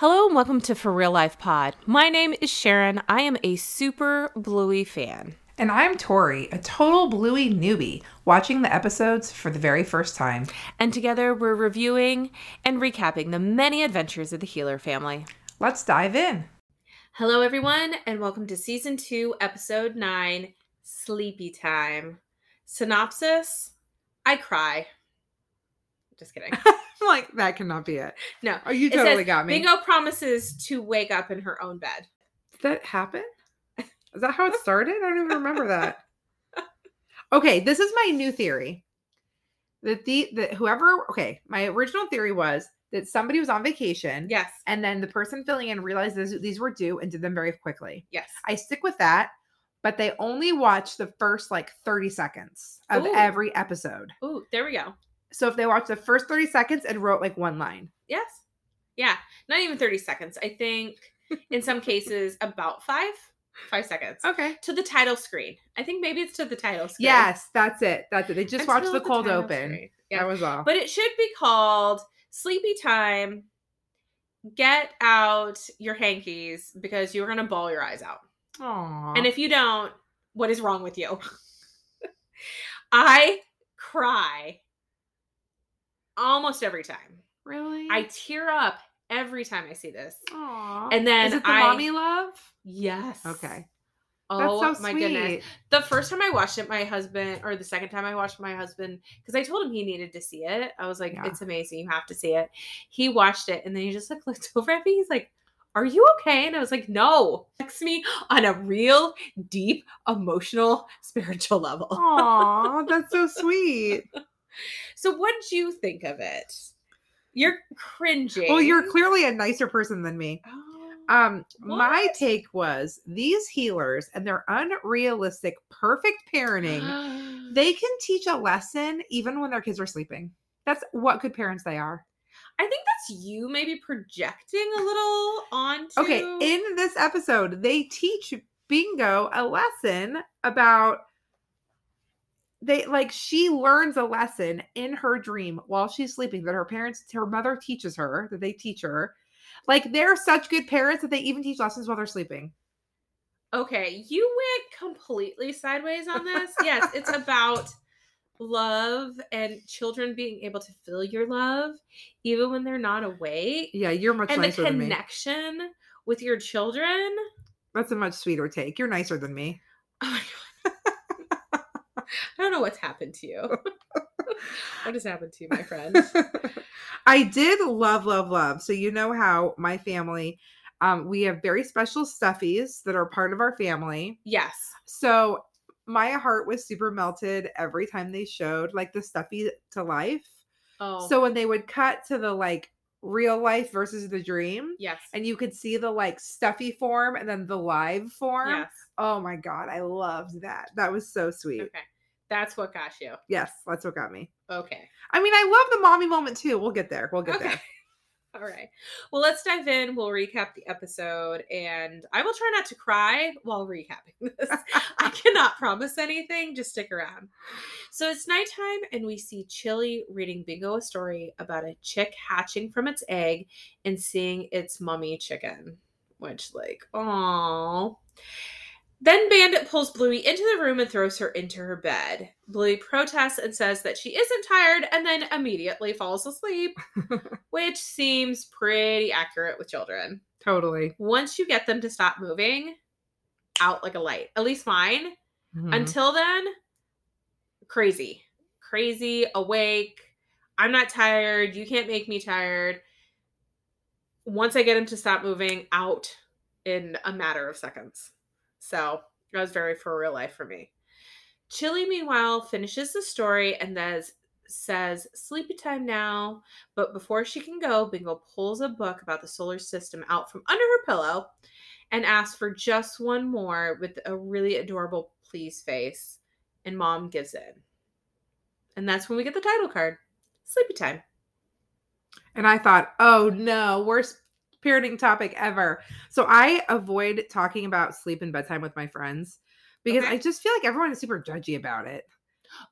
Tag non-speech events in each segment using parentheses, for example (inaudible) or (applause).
Hello and welcome to For Real Life Pod. My name is Cherin. I am a super Bluey fan. And I'm Tori, a total Bluey newbie, watching the episodes for the very first time. And together we're reviewing and recapping the many adventures of the Heeler family. Let's dive in. Hello, everyone, and welcome to Season 2, Episode 9 Sleepy Time. Synopsis I cry. Just kidding. (laughs) Like, that cannot be it. No. Oh, you It totally says, got me. Bingo promises to wake up in her own bed. Did that happen? (laughs) Is that how it started? I don't even remember that. (laughs) Okay, this is my new theory. That the that whoever okay, my original theory was that somebody was on vacation Yes. and then the person filling in realized this, these were due and did them very quickly. Yes. I stick with that, but they only watch the first like 30 seconds of Ooh. every episode. Ooh, there we go. So if they watch the first 30 seconds and wrote like one line. Yes. Yeah. Not even 30 seconds. I think (laughs) in some cases about five, five seconds. Okay. To the title screen. I think maybe it's to the title screen. Yes, that's it. That's it. They just watched the cold open. screen. Yeah. That was all. But it should be called Sleepy Time. Get out your hankies because you're going to bawl your eyes out. Aww. And if you don't, what is wrong with you? (laughs) I cry almost every time. really, I tear up every time I see this. Aww. And then is it the I- mommy love? Yes. Okay. Oh That's so my sweet. goodness. The first time I watched it, my husband, or the second time I watched my husband, because I told him he needed to see it. I was like, Yeah. it's amazing. You have to see it. He watched it and then he just like (laughs) looked over at me. He's like, Are you okay? And I was like, No. Text me on a real, deep, emotional, (laughs) spiritual level. Aw, (laughs) that's so sweet. So what did you think of it? You're cringing. Well, you're clearly a nicer person than me. Oh. Um, my take was these Heelers and their unrealistic, perfect parenting. (gasps) they can teach a lesson even when their kids are sleeping. That's what good parents they are. I think that's you maybe projecting a little onto. Okay, in this episode, they teach Bingo a lesson about they like she learns a lesson in her dream while she's sleeping that her parents her mother teaches her that they teach her. Like they're such good parents that they even teach lessons while they're sleeping. Okay, you went completely sideways on this. yes, it's (laughs) about love and children being able to feel your love even when they're not awake. Yeah, you're much and the nicer than me. connection with your children. That's a much sweeter take. You're nicer than me. Oh my god. (laughs) I don't know what's happened to you. (laughs) what has happened to you, my friend? (laughs) I did love, love, love. So you know how my family, um, we have very special stuffies that are part of our family. Yes. So my heart was super melted every time they showed like the stuffy to life. Oh. So when they would cut to the like real life versus the dream, yes. and you could see the like stuffy form and then the live form. yes. Oh my god, I loved that. That was so sweet. Okay. That's what got you. Yes, that's what got me. Okay. I mean, I love the mommy moment too. We'll get there. We'll get Okay. there. (laughs) All right. Well, let's dive in. We'll recap the episode, and I will try not to cry while recapping (laughs) this. I (laughs) cannot promise anything. Just stick around. So it's nighttime, and we see Chili reading Bingo a story about a chick hatching from its egg and seeing its mummy chicken, which, like, oh. Then Bandit pulls Bluey into the room and throws her into her bed. Bluey protests and says that she isn't tired and then immediately falls asleep, (laughs) which seems pretty accurate with children. Totally. Once you get them to stop moving, out like a light. At least mine. Mhm. Until then, crazy. Crazy, awake. I'm not tired. You can't make me tired. Once I get them to stop moving, out in a matter of seconds. So that was very for real life for me. Chili, meanwhile, finishes the story and then says, Sleepy time now. But before she can go, Bingo pulls a book about the solar system out from under her pillow and asks for just one more with a really adorable please face. And mom gives in. And that's when we get the title card Sleepy time. And I thought, oh no, worst parenting topic ever. So I avoid talking about sleep and bedtime with my friends because Okay. I just feel like everyone is super judgy about it.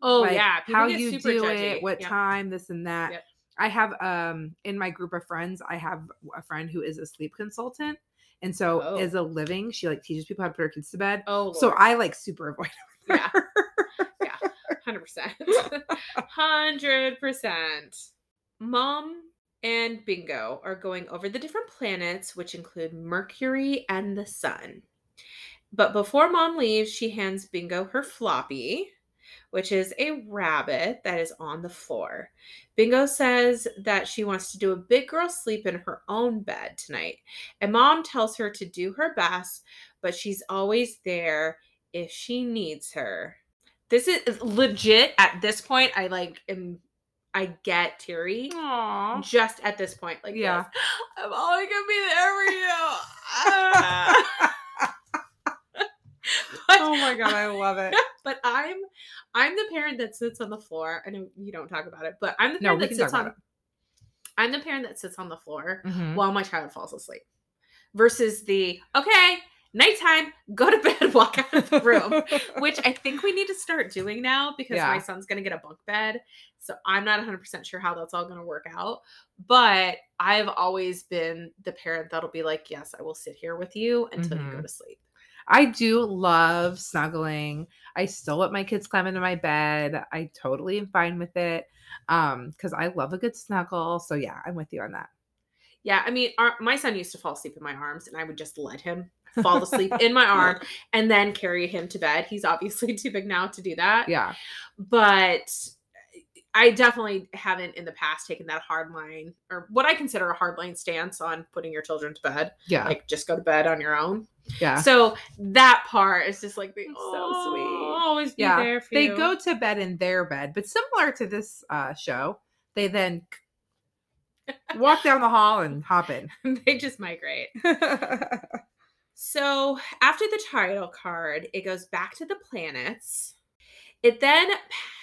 Oh, Like, yeah. people how you do judgy. it, what Yeah. time, this and that. Yep. I have um in my group of friends, I have a friend who is a sleep consultant. And so Oh. as a living, she like teaches people how to put her kids to bed. Oh, So I like super avoid (laughs) yeah, Yeah. hundred percent, (laughs) hundred percent. Mom and Bingo are going over the different planets, which include Mercury and the Sun. But before Mom leaves, she hands Bingo her floppy, which is a rabbit that is on the floor. Bingo says that she wants to do a big girl sleep in her own bed tonight. And Mom tells her to do her best, but she's always there if she needs her. This is legit at this point. I like am I get teary Aww. just at this point. Like, Yeah. yes, (gasps) I'm always gonna be there for you. But, (laughs) Oh my god, I love it. (laughs) but I'm I'm the parent that sits on the floor. I know you don't talk about it, but I'm the No, parent we that sits on I'm the parent that sits on the floor Mhm. while my child falls asleep. Versus the okay, nighttime, go to bed, (laughs) walk out of the room. (laughs) which I think we need to start doing now because Yeah. my son's going to get a bunk bed. So I'm not 100% sure how that's all going to work out. But I've always been the parent that'll be like, yes, I will sit here with you until you go Mhm. to sleep. I do love snuggling. I still let my kids climb into my bed. I totally am fine with it. Um, because I love a good snuggle. So yeah, I'm with you on that. Yeah, I mean, our, my son used to fall asleep in my arms and I would just let him fall asleep in my arm (laughs) and then carry him to bed. He's obviously (laughs) too big now to do that. Yeah. but I definitely haven't in the past taken that hard line or what I consider a hard line stance on putting your children to bed. Yeah. Like just go to bed on your own. yeah. So that part is just like the, It's so "Oh, sweet." I'll Always be Yeah, there for you. they you. go to bed in their bed, but similar to this uh show, they then (laughs) walk down the hall and hop in. they just migrate. So after the title card, it goes back to the planets. It then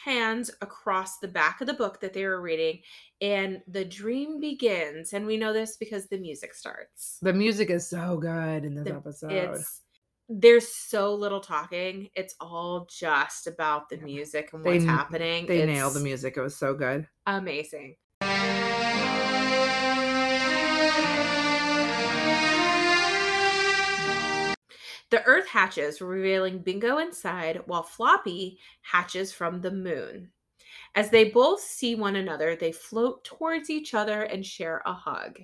pans across the back of the book that they were reading, and the dream begins. And we know this because the music starts. the music is so good in this The- episode. It's there's so little talking. It's all just about the music and what's n- happening. they it's nailed the music. It was so good. Amazing. The Earth hatches, revealing Bingo inside, while Floppy hatches from the moon. As they both see one another, they float towards each other and share a hug.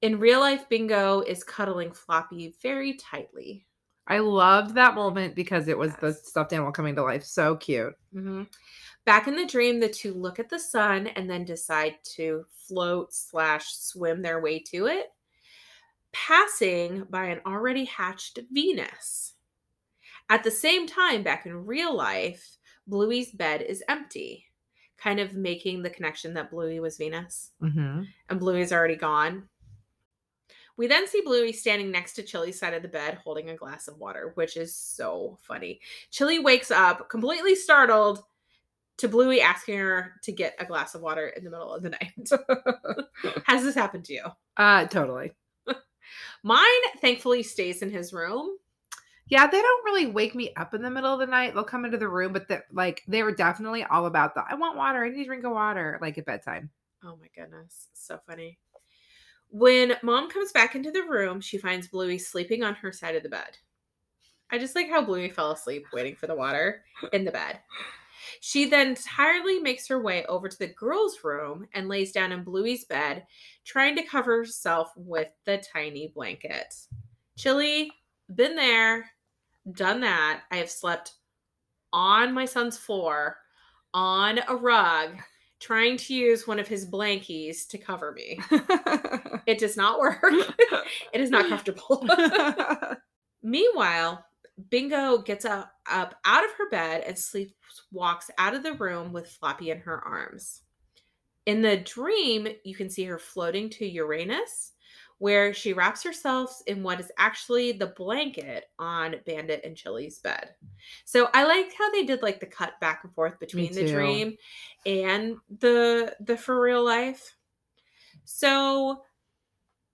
In real life, Bingo is cuddling Floppy very tightly. I loved that moment because it was the Yes. stuffed animal coming to life. So cute. hmm Back in the dream, the two look at the sun and then decide to float slash swim their way to it, passing by an already hatched Venus. At the same time, back in real life, Bluey's bed is empty, kind of making the connection that Bluey was Venus Mm-hmm. and Bluey's already gone. We then see Bluey standing next to Chili's side of the bed holding a glass of water, which is so funny. Chili wakes up completely startled to Bluey asking her to get a glass of water in the middle of the night. (laughs) Has this happened to you? Uh, totally. Mine thankfully stays in his room. Yeah, they don't really wake me up in the middle of the night. They'll come into the room, but the, like they were definitely all about the I want water. I need to drink of water, like at bedtime. Oh my goodness, so funny. When mom comes back into the room, she finds Bluey sleeping on her side of the bed. I just like how Bluey fell asleep waiting for the water in the bed. She then tirelessly makes her way over to the girls' room and lays down in Bluey's bed, trying to cover herself with the tiny blanket. Chili, been there, done that. I have slept on my son's floor on a rug trying to use one of his blankies to cover me. (laughs) It does not work. (laughs) it is not comfortable. (laughs) Meanwhile, Bingo gets up, up out of her bed and sleeps walks out of the room with Floppy in her arms. In the dream, you can see her floating to Uranus, where she wraps herself in what is actually the blanket on Bandit and Chili's bed. So I like how they did like the cut back and forth between the dream and the the for real life. So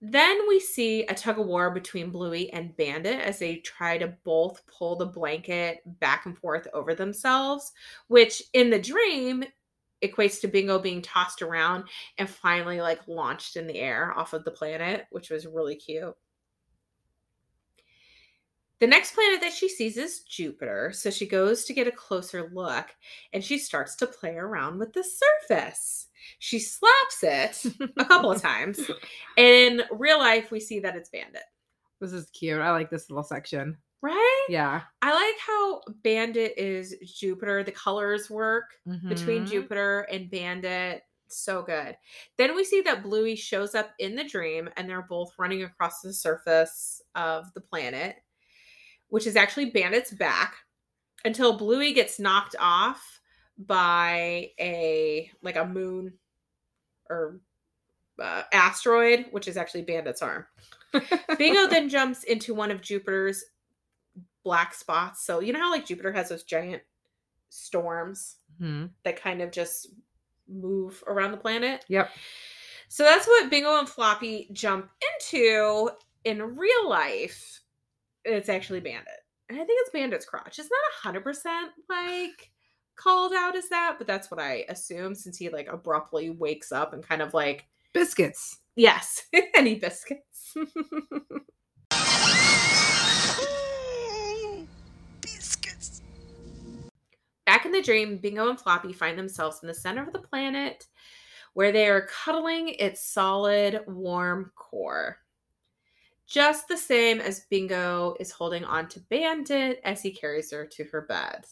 then we see a tug of war between Bluey and Bandit as they try to both pull the blanket back and forth over themselves, which in the dream equates to Bingo being tossed around and finally like launched in the air off of the planet, which was really cute. The next planet that she sees is Jupiter, so she goes to get a closer look and she starts to play around with the surface. She slaps it a couple of (laughs) times. And in real life, we see that it's Bandit. This is cute. I like this little section. Right? Yeah. I like how Bandit is Jupiter. The colors work between Mhm. Jupiter and Bandit. So good. Then we see that Bluey shows up in the dream and they're both running across the surface of the planet, which is actually Bandit's back until Bluey gets knocked off by a like a moon or uh, asteroid, which is actually Bandit's arm. (laughs) Bingo (laughs) then jumps into one of Jupiter's black spots. So you know how like Jupiter has those giant storms Mhm. that kind of just move around the planet. Yep. So that's what Bingo and Floppy jump into in real life. It's actually Bandit. And I think it's Bandit's crotch. It's not 100% like called out as that, but that's what I assume since he like abruptly wakes up and kind of like, Biscuits. yes, (laughs) any biscuits. (laughs) Biscuits. Back in the dream, Bingo and Floppy find themselves in the center of the planet where they are cuddling its solid, warm core. Just the same as Bingo is holding on to Bandit as he carries her to her bed.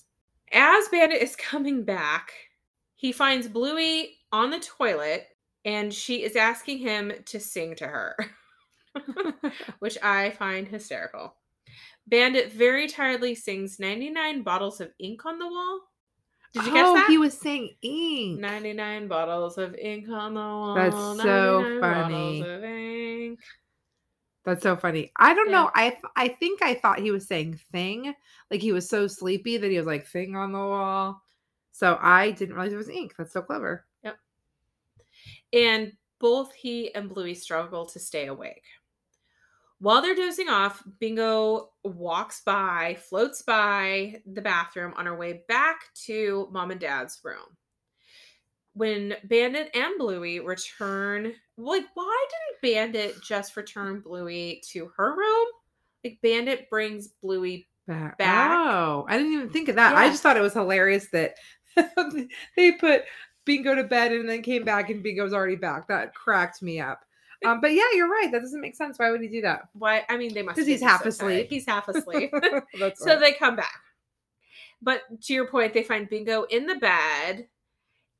As Bandit is coming back, he finds Bluey on the toilet and she is asking him to sing to her, (laughs) which I find hysterical. Bandit very tiredly sings 99 bottles of ink on the wall. Did you oh, guess that? he was saying ink. 99 bottles of ink on the wall. That's so 99 funny. Bottles of ink. That's so funny. I don't Yeah. know. I I think I thought he was saying thing, like he was so sleepy that he was like thing on the wall. So I didn't realize it was ink. That's so clever. Yep. And both he and Bluey struggle to stay awake. While they're dozing off, Bingo walks by, floats by the bathroom on her way back to mom and dad's room. When Bandit and Bluey return, like, why didn't Bandit just return Bluey to her room? Like, Bandit brings Bluey Back. Back. Oh, I didn't even think of that. I just thought it was hilarious that (laughs) they put Bingo to bed and then came back and Bingo's already back. That cracked me up. Um, but yeah, you're right. That doesn't make sense. Why would he do that? Why? I mean, they must because he's half so tired. asleep. He's half (laughs) asleep. That's so right. they come back. But to your point, they find Bingo in the bed,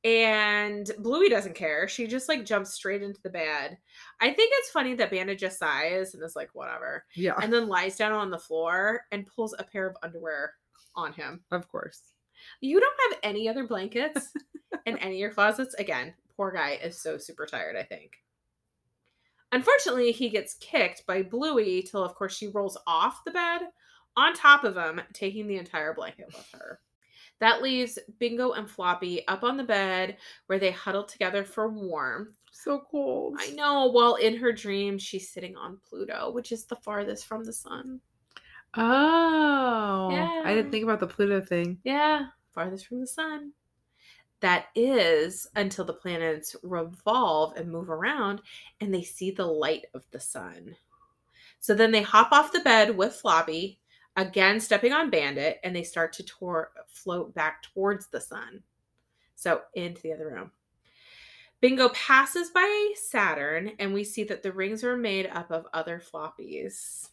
and Bluey doesn't care. She just like jumps straight into the bed. I think it's funny that Bandit just sighs and is like, whatever, yeah, and then lies down on the floor and pulls a pair of underwear on him. of course. You don't have any other blankets (laughs) in any of your closets. Again, poor guy is so super tired, I think. Unfortunately, he gets kicked by Bluey till, of course, she rolls off the bed on top of him, taking the entire blanket with her. That leaves Bingo and Floppy up on the bed where they huddle together for warmth. So cold. I know, while in her dream, she's sitting on Pluto, which is the farthest from the sun. Oh, Yeah. I didn't think about the Pluto thing. Yeah, farthest from the sun. That is until the planets revolve and move around and they see the light of the sun. So then they hop off the bed with Floppy, again stepping on Bandit, and they start to tor- float back towards the sun. So into the other room. Bingo passes by Saturn, and we see that the rings are made up of other floppies,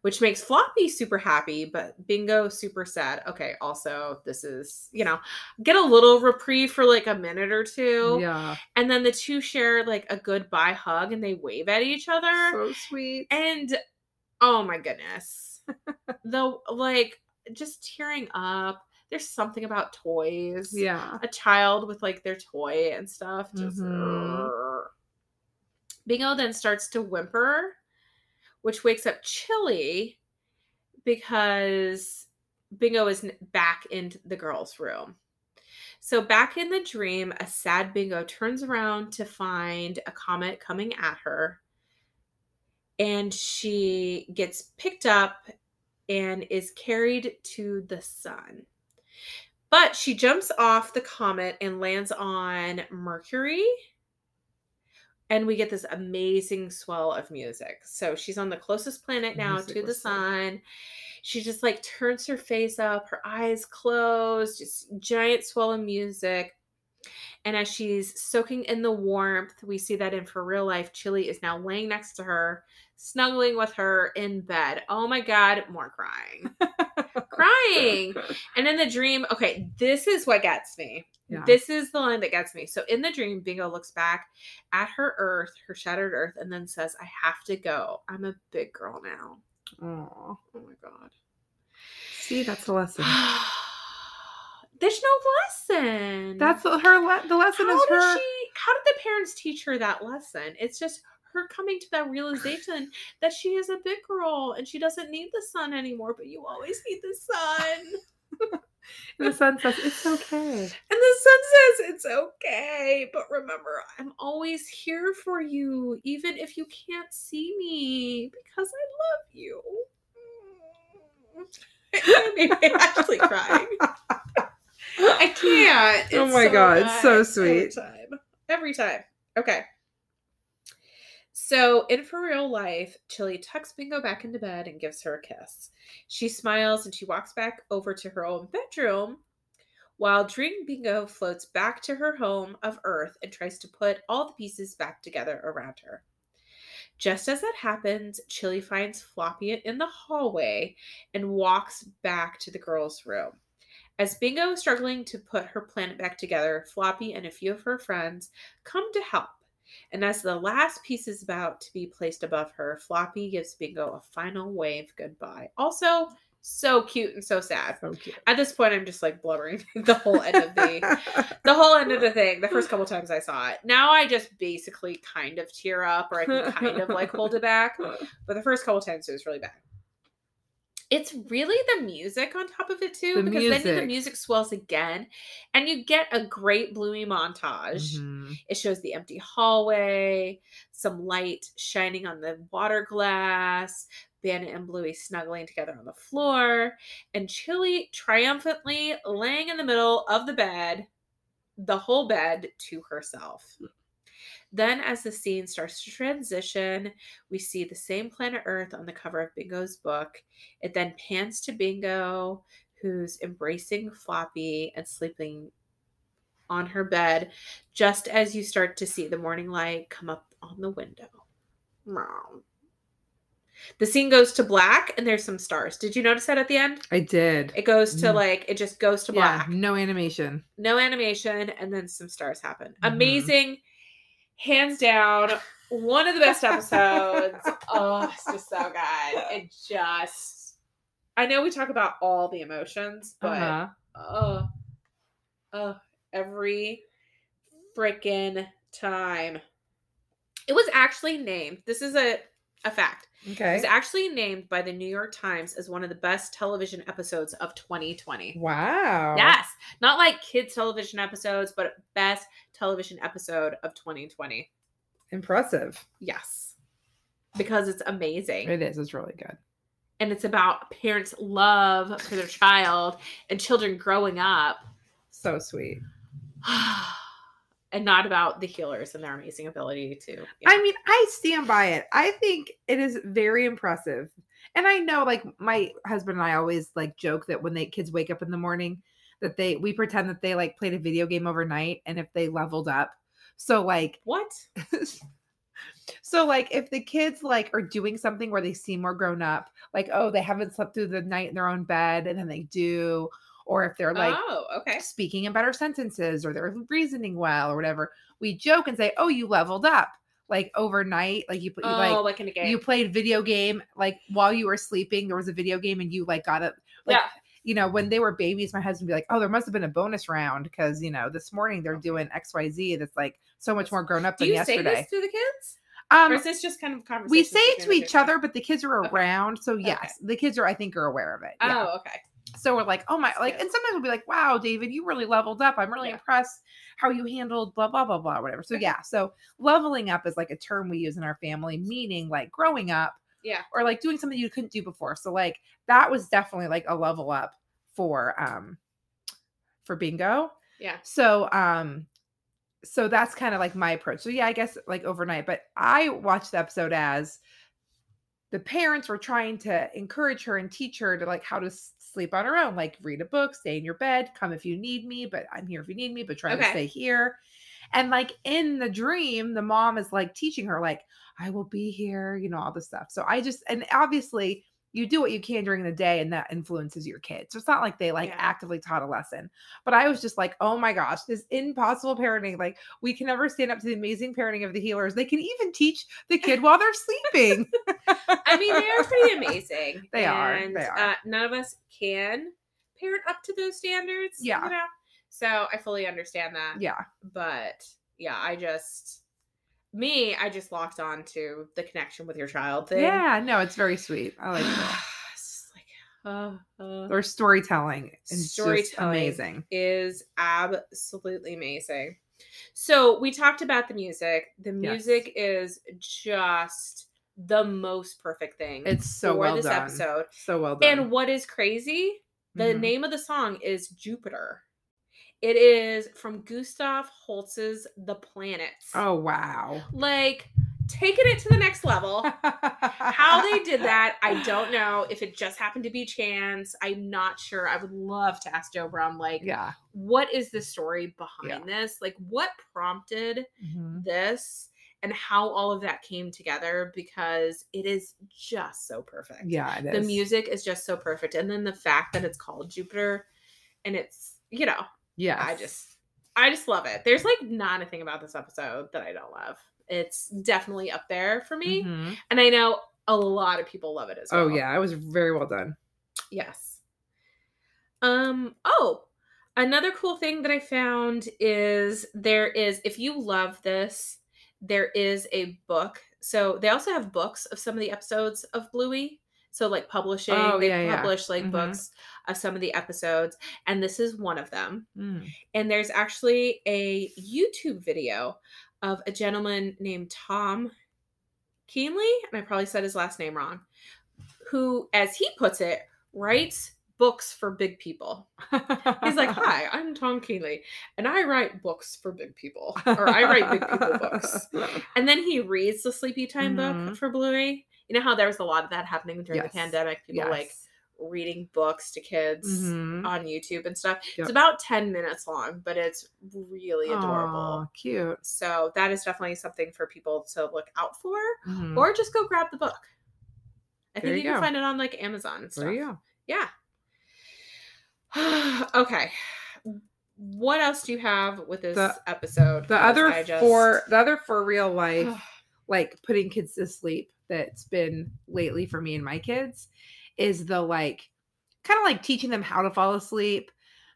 which makes Floppy super happy, but Bingo super sad. Okay, also, this is, you know, get a little reprieve for like a minute or two. Yeah, And then the two share like a goodbye hug and they wave at each other. so sweet. And oh my goodness. (laughs) the like just tearing up. There's something about toys. Yeah, A child with like their toy and stuff. Just Mhm. Bingo then starts to whimper, which wakes up Chili because Bingo is back in the girl's room. So, back in the dream, a sad Bingo turns around to find a comet coming at her. And she gets picked up and is carried to the sun. But she jumps off the comet and lands on Mercury. And we get this amazing swell of music. So she's on the closest planet now Music to the sun. She just like turns her face up, her eyes closed, just giant swell of music. And as she's soaking in the warmth, we see that in for real life, Chili is now laying next to her, snuggling with her in bed. Oh my God, more crying. (laughs) crying. And in the dream, okay, this is what gets me. Yeah. This is the line that gets me. So in the dream, Bingo looks back at her earth, her shattered earth, and then says, I have to go. I'm a big girl now. Aw. Oh my God. See, that's the lesson. (sighs) There's no lesson. That's her. Le- the lesson how is her. she how did the parents teach her that lesson? It's just her coming to that realization that she is a big girl and she doesn't need the sun anymore, but you always need the sun. (laughs) The sun says it's okay. And the sun says it's okay, but remember, I'm always here for you, even if you can't see me, because I love you. Mm. (laughs) I'm actually crying. I can't. Oh It's my God, it's so sweet. Every time. Every time. Okay. So, in for real life, Chili tucks Bingo back into bed and gives her a kiss. She smiles and she walks back over to her own bedroom while Dream Bingo floats back to her home of Earth and tries to put all the pieces back together around her. Just as that happens, Chili finds Floppy in the hallway and walks back to the girls' room. As Bingo is struggling to put her planet back together, Floppy and a few of her friends come to help. And as the last piece is about to be placed above her, Floppy gives Bingo a final wave goodbye. Also, so cute and so sad. So. At this point, I'm just like blubbering (laughs) the whole end of the (laughs) the whole end of the thing. The first couple times I saw it. Now I just basically kind of tear up, or I can kind of like hold it back. (laughs) But the first couple times it was really bad. It's really the music on top of it too, The because then the music. music swells again, and you get a great Bluey montage. Mhm. It shows the empty hallway, some light shining on the water glass, Bandit and Bluey snuggling together on the floor, and Chili triumphantly laying in the middle of the bed, the whole bed to herself. Then, as the scene starts to transition, we see the same planet Earth on the cover of Bingo's book. It then pans to Bingo, who's embracing Floppy and sleeping on her bed, just as you start to see the morning light come up on the window. The scene goes to black and there's some stars. Did you notice that at the end? I did. It goes to Mhm. like, it just goes to yeah, black no animation. no animation, and then some stars happen. Mhm. Amazing, hands down, one of the best episodes. (laughs) oh, it's just so good. It just, I know we talk about all the emotions, but Uh-huh. oh, oh, every freaking time. It was actually named. This is a a fact. It Okay. was actually named by the New York Times as one of the best television episodes of 2020. Wow. Yes, not like kids television episodes, but best television episode of 2020. Impressive. Yes, because it's amazing It is. It's really good. and it's about parents' love for their child and children growing up, So sweet. (sighs) (sighs) (sighs) and not about the Heelers and their amazing ability to. you know. I mean, I stand by it. I think it is very impressive. And I know like my husband and I always like joke that when they kids wake up in the morning that they we pretend that they like played a video game overnight and if they leveled up. So like what? (laughs) so like if the kids like are doing something where they seem more grown up, like oh they haven't slept through the night in their own bed and then they do or if they're like oh, okay. speaking in better sentences or they're reasoning well or whatever, we joke and say, "Oh, you leveled up." Like overnight, like you, put you Oh, like like in a game. you played video game like while you were sleeping there was a video game and you like got it like yeah. you know when they were babies my husband would be like oh there must have been a bonus round because you know this morning they're doing xyz that's like so much more grown up Do than you say yesterday this to the kids, um or is this just kind of conversation? we say it to each other but the kids are Okay. around so Okay. yes the kids are i think are aware of it yeah. Oh, okay. So we're like oh my like and sometimes we'll be like wow david you really leveled up i'm really Yeah. impressed how you handled blah blah blah blah whatever so yeah so leveling up is like a term we use in our family meaning like growing up Yeah. or like doing something you couldn't do before so like that was definitely like a level up for um for bingo. Yeah. So um so that's kind of like my approach. So yeah, I guess like overnight, but I watched the episode as the parents were trying to encourage her and teach her to like how to sleep on her own, like read a book, stay in your bed, come if you need me, but I'm here if you need me, but try to stay here. And like in the dream, the mom is like teaching her, like, I will be here, you know, all this stuff. So I just, and obviously, you do what you can during the day and that influences your kids. So it's not like they like Yeah. actively taught a lesson. But I was just like, oh my gosh, this impossible parenting. Like we can never stand up to the amazing parenting of the Heelers. They can even teach the kid while they're sleeping. I mean, they are pretty (laughs) amazing. They are, And, they are. Uh, none of us can parent up to those standards. Yeah. You know? So I fully understand that. yeah. But yeah, I just, me, I just locked on to the connection with your child thing. Yeah, no, it's very sweet. I like (sighs) it. Like, uh, uh, Their storytelling is just Storytelling. amazing. is absolutely amazing. So we talked about the music. The Yes. music is just the most perfect thing It's so for well this done. episode. So well done. And what is crazy? The Mhm. name of the song is Jupiter. It is from Gustav Holst's The Planets. Oh wow. Like taking it to the next level. (laughs) How they did that, I don't know. If it just happened to be chance, I'm not sure. I would love to ask Joe Brumm, like, Yeah. what is the story behind this? Like, what prompted Mhm. this and how all of that came together? Because it is just so perfect. Yeah, it is. The music is just so perfect. And then the fact that it's called Jupiter and it's, you know, Yeah. I just I just love it. There's like not a thing about this episode that I don't love. It's definitely up there for me. Mhm. And I know a lot of people love it as well. Oh yeah, it was very well done. Yes. Um oh, another cool thing that I found is there is if you love this, there is a book. So they also have books of some of the episodes of Bluey. So like publishing, Oh, they yeah, yeah. publish like Mhm. books of some of the episodes and this is one of them. Mm. And there's actually a YouTube video of a gentleman named Tom Keenly, and I probably said his last name wrong, who, as he puts it, writes books for big people. He's like, Hi, (laughs) I'm Tom Keenly, and I write books for big people, or I write big people books. (laughs) And then he reads the Sleepy Time book Mhm. for Bluey. You know how there was a lot of that happening during Yes. the pandemic, people like reading books to kids Mhm. on YouTube and stuff. Yep. It's about 10 minutes long, but it's really adorable. Aw, cute. So that is definitely something for people to look out for Mhm. or just go grab the book. I There think you, you can find it on like Amazon and stuff. there you go. Yeah. (sighs) okay. What else do you have with this The- episode? The other just- for the other for real life, (sighs) like putting kids to sleep that's been lately for me and my kids is the like kind of like teaching them how to fall asleep.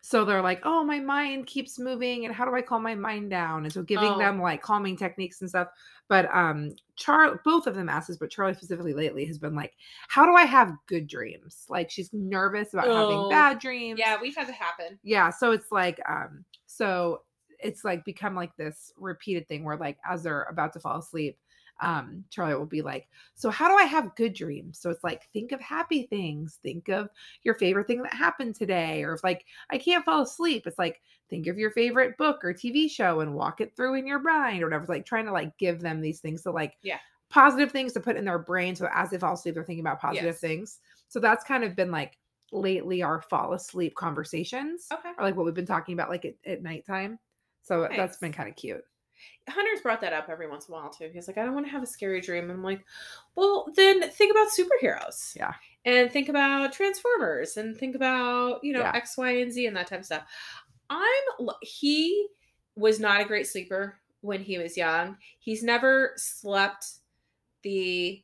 So they're like, oh, my mind keeps moving, and how do I calm my mind down? And so giving Oh. them like calming techniques and stuff. But um, Charlie, both of them this, but Charlie specifically lately has been like, how do I have good dreams? Like she's nervous about Oh. having bad dreams yeah, we've had it happen. yeah so it's like um so it's like become like this repeated thing where like as they're about to fall asleep um charlie will be like so how do i have good dreams so it's like think of happy things think of your favorite thing that happened today or if like i can't fall asleep it's like think of your favorite book or tv show and walk it through in your mind or whatever It's like trying to like give them these things to like Yeah. positive things to put in their brain so as they fall asleep they're thinking about positive Yes. things so that's kind of been like lately our fall asleep conversations Okay. or like what we've been talking about like at, at nighttime. So that's been kind of cute. Hunter's brought that up every once in a while too. He's like, I don't want to have a scary dream. I'm like, well, then think about superheroes. Yeah. And think about Transformers and think about, you know, Yeah. X, Y, and Z and that type of stuff. I'm, he was not a great sleeper when he was young. He's never slept the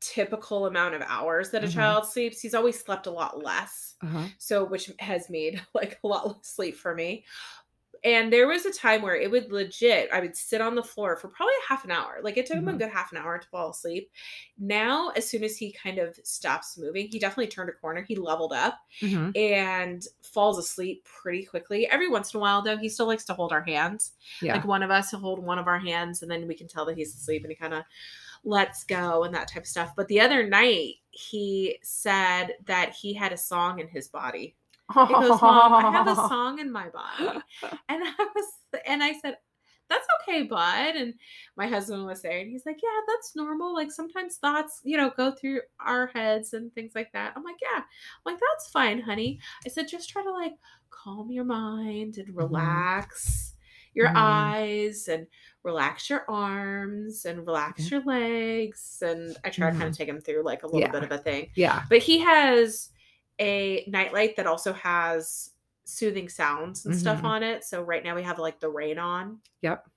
typical amount of hours that a Mhm. child sleeps. He's always slept a lot less Uh-huh. so which has made (laughs) like a lot less sleep for me and there was a time where it would legit i would sit on the floor for probably a half an hour like it took him a Mhm. good half an hour to fall asleep now as soon as he kind of stops moving he definitely turned a corner he leveled up Mhm. and falls asleep pretty quickly every once in a while though he still likes to hold our hands Yeah. like one of us will hold one of our hands and then we can tell that he's asleep and he kind of lets go and that type of stuff but the other night he said that he had a song in his body Goes, Mom, I have a (laughs) song in my body. And I was and I said, That's okay, bud. And my husband was there and he's like, Yeah, that's normal. Like sometimes thoughts, you know, go through our heads and things like that. I'm like, Yeah. I'm like, that's fine, honey. I said, just try to like calm your mind and relax your Mhm. eyes and relax your arms and relax Mhm. your legs. And I try to kind of take him through like a little Yeah. bit of a thing. Yeah. But he has a nightlight that also has soothing sounds and stuff Mhm. on it. So right now we have like the rain on. Yep.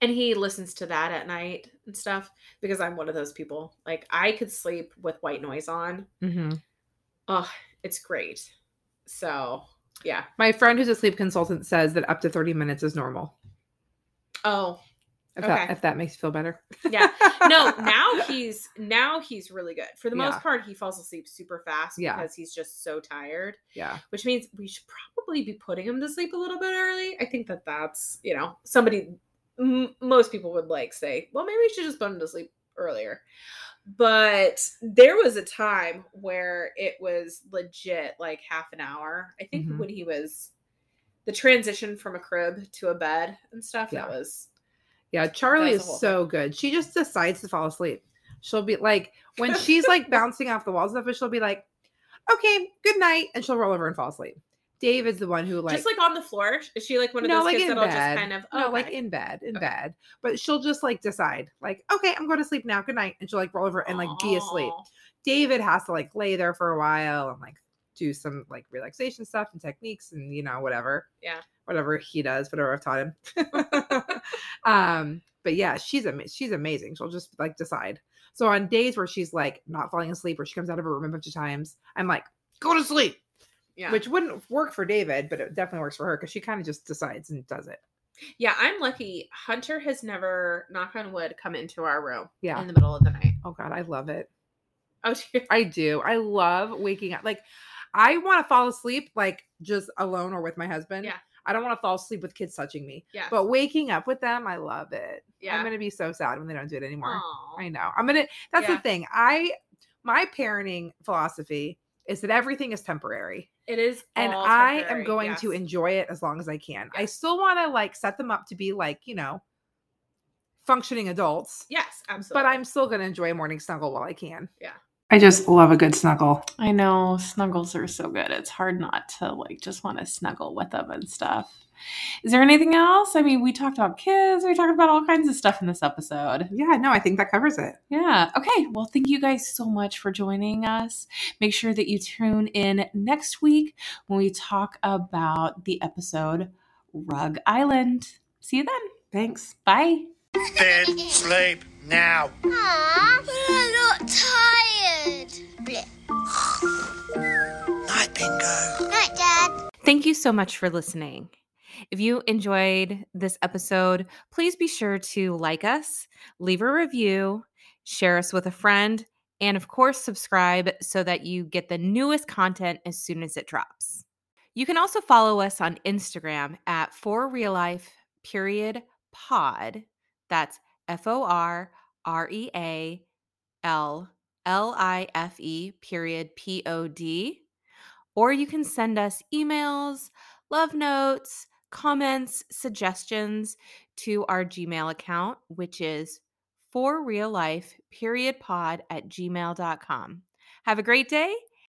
And he listens to that at night and stuff because I'm one of those people. Like I could sleep with white noise on. Mm-hmm. Oh, it's great. So yeah. My friend who's a sleep consultant says that up to 30 minutes is normal. Oh, If, Okay. that, if that makes you feel better. Yeah. no, (laughs) now he's now he's really good. For the Yeah. most part, he falls asleep super fast Yeah. because he's just so tired. Yeah. Which means we should probably be putting him to sleep a little bit early. I think that that's you know somebody m- most people would like say, well, maybe we should just put him to sleep earlier. But there was a time where it was legit like half an hour. I think Mhm. when he was the transition from a crib to a bed and stuff. That was Yeah. Charlie is so good. She just decides to fall asleep. She'll be like, when (laughs) she's like bouncing off the walls and stuff, she'll be like, okay, good night. And she'll roll over and fall asleep. David's the one who like, just like on the floor. Is she like one of no, those like kids that'll bed. just kind of no, oh, like in bed, in Okay. bed. But she'll just like decide, like, okay, I'm going to sleep now. Good night. And she'll like roll over and like be asleep. David has to like lay there for a while and like do some like relaxation stuff and techniques and you know whatever. Yeah. Whatever he does, whatever I've taught him. (laughs) um, but yeah, she's ama- she's amazing. She'll just like decide. So on days where she's like not falling asleep or she comes out of her room a bunch of times, I'm like, go to sleep. Yeah. Which wouldn't work for David, but it definitely works for her because she kind of just decides and does it. yeah, I'm lucky. Hunter has never, knock on wood, come into our room Yeah. in the middle of the night. Oh god, I love it. Oh, (laughs) dear. I do. I love waking up. Like, I want to fall asleep like just alone or with my husband. Yeah. I don't want to fall asleep with kids touching me. yeah. But waking up with them, I love it. Yeah. I'm gonna be so sad when they don't do it anymore. Aw. I know. I'm gonna. That's Yeah. the thing. I my parenting philosophy is that everything is temporary, It is, and I am going to enjoy it as long as I can. I still want to like set them up to be like you know functioning adults, Yes, absolutely. but I'm still gonna enjoy a morning snuggle while I can. Yeah. I just love a good snuggle. I know snuggles are so good. It's hard not to like just want to snuggle with them and stuff. Is there anything else? I mean, we talked about kids, we talked about all kinds of stuff in this episode. Yeah, no, I think that covers it. Yeah. Okay. Well, thank you guys so much for joining us. Make sure that you tune in next week when we talk about the episode Rug Island. See you then. Thanks. Bye. Bed, sleep, now. Aw, but I'm not tired. (sighs) Night bingo. Night, Dad. Thank you so much for listening. If you enjoyed this episode, please be sure to like us, leave a review, share us with a friend, and of course, subscribe so that you get the newest content as soon as it drops. You can also follow us on Instagram at for real life period pod. That's F O R R E A L L I F E period P O D. Or you can send us emails, love notes, comments, suggestions to our Gmail account, which is for real life period pod at gmail.com. Have a great day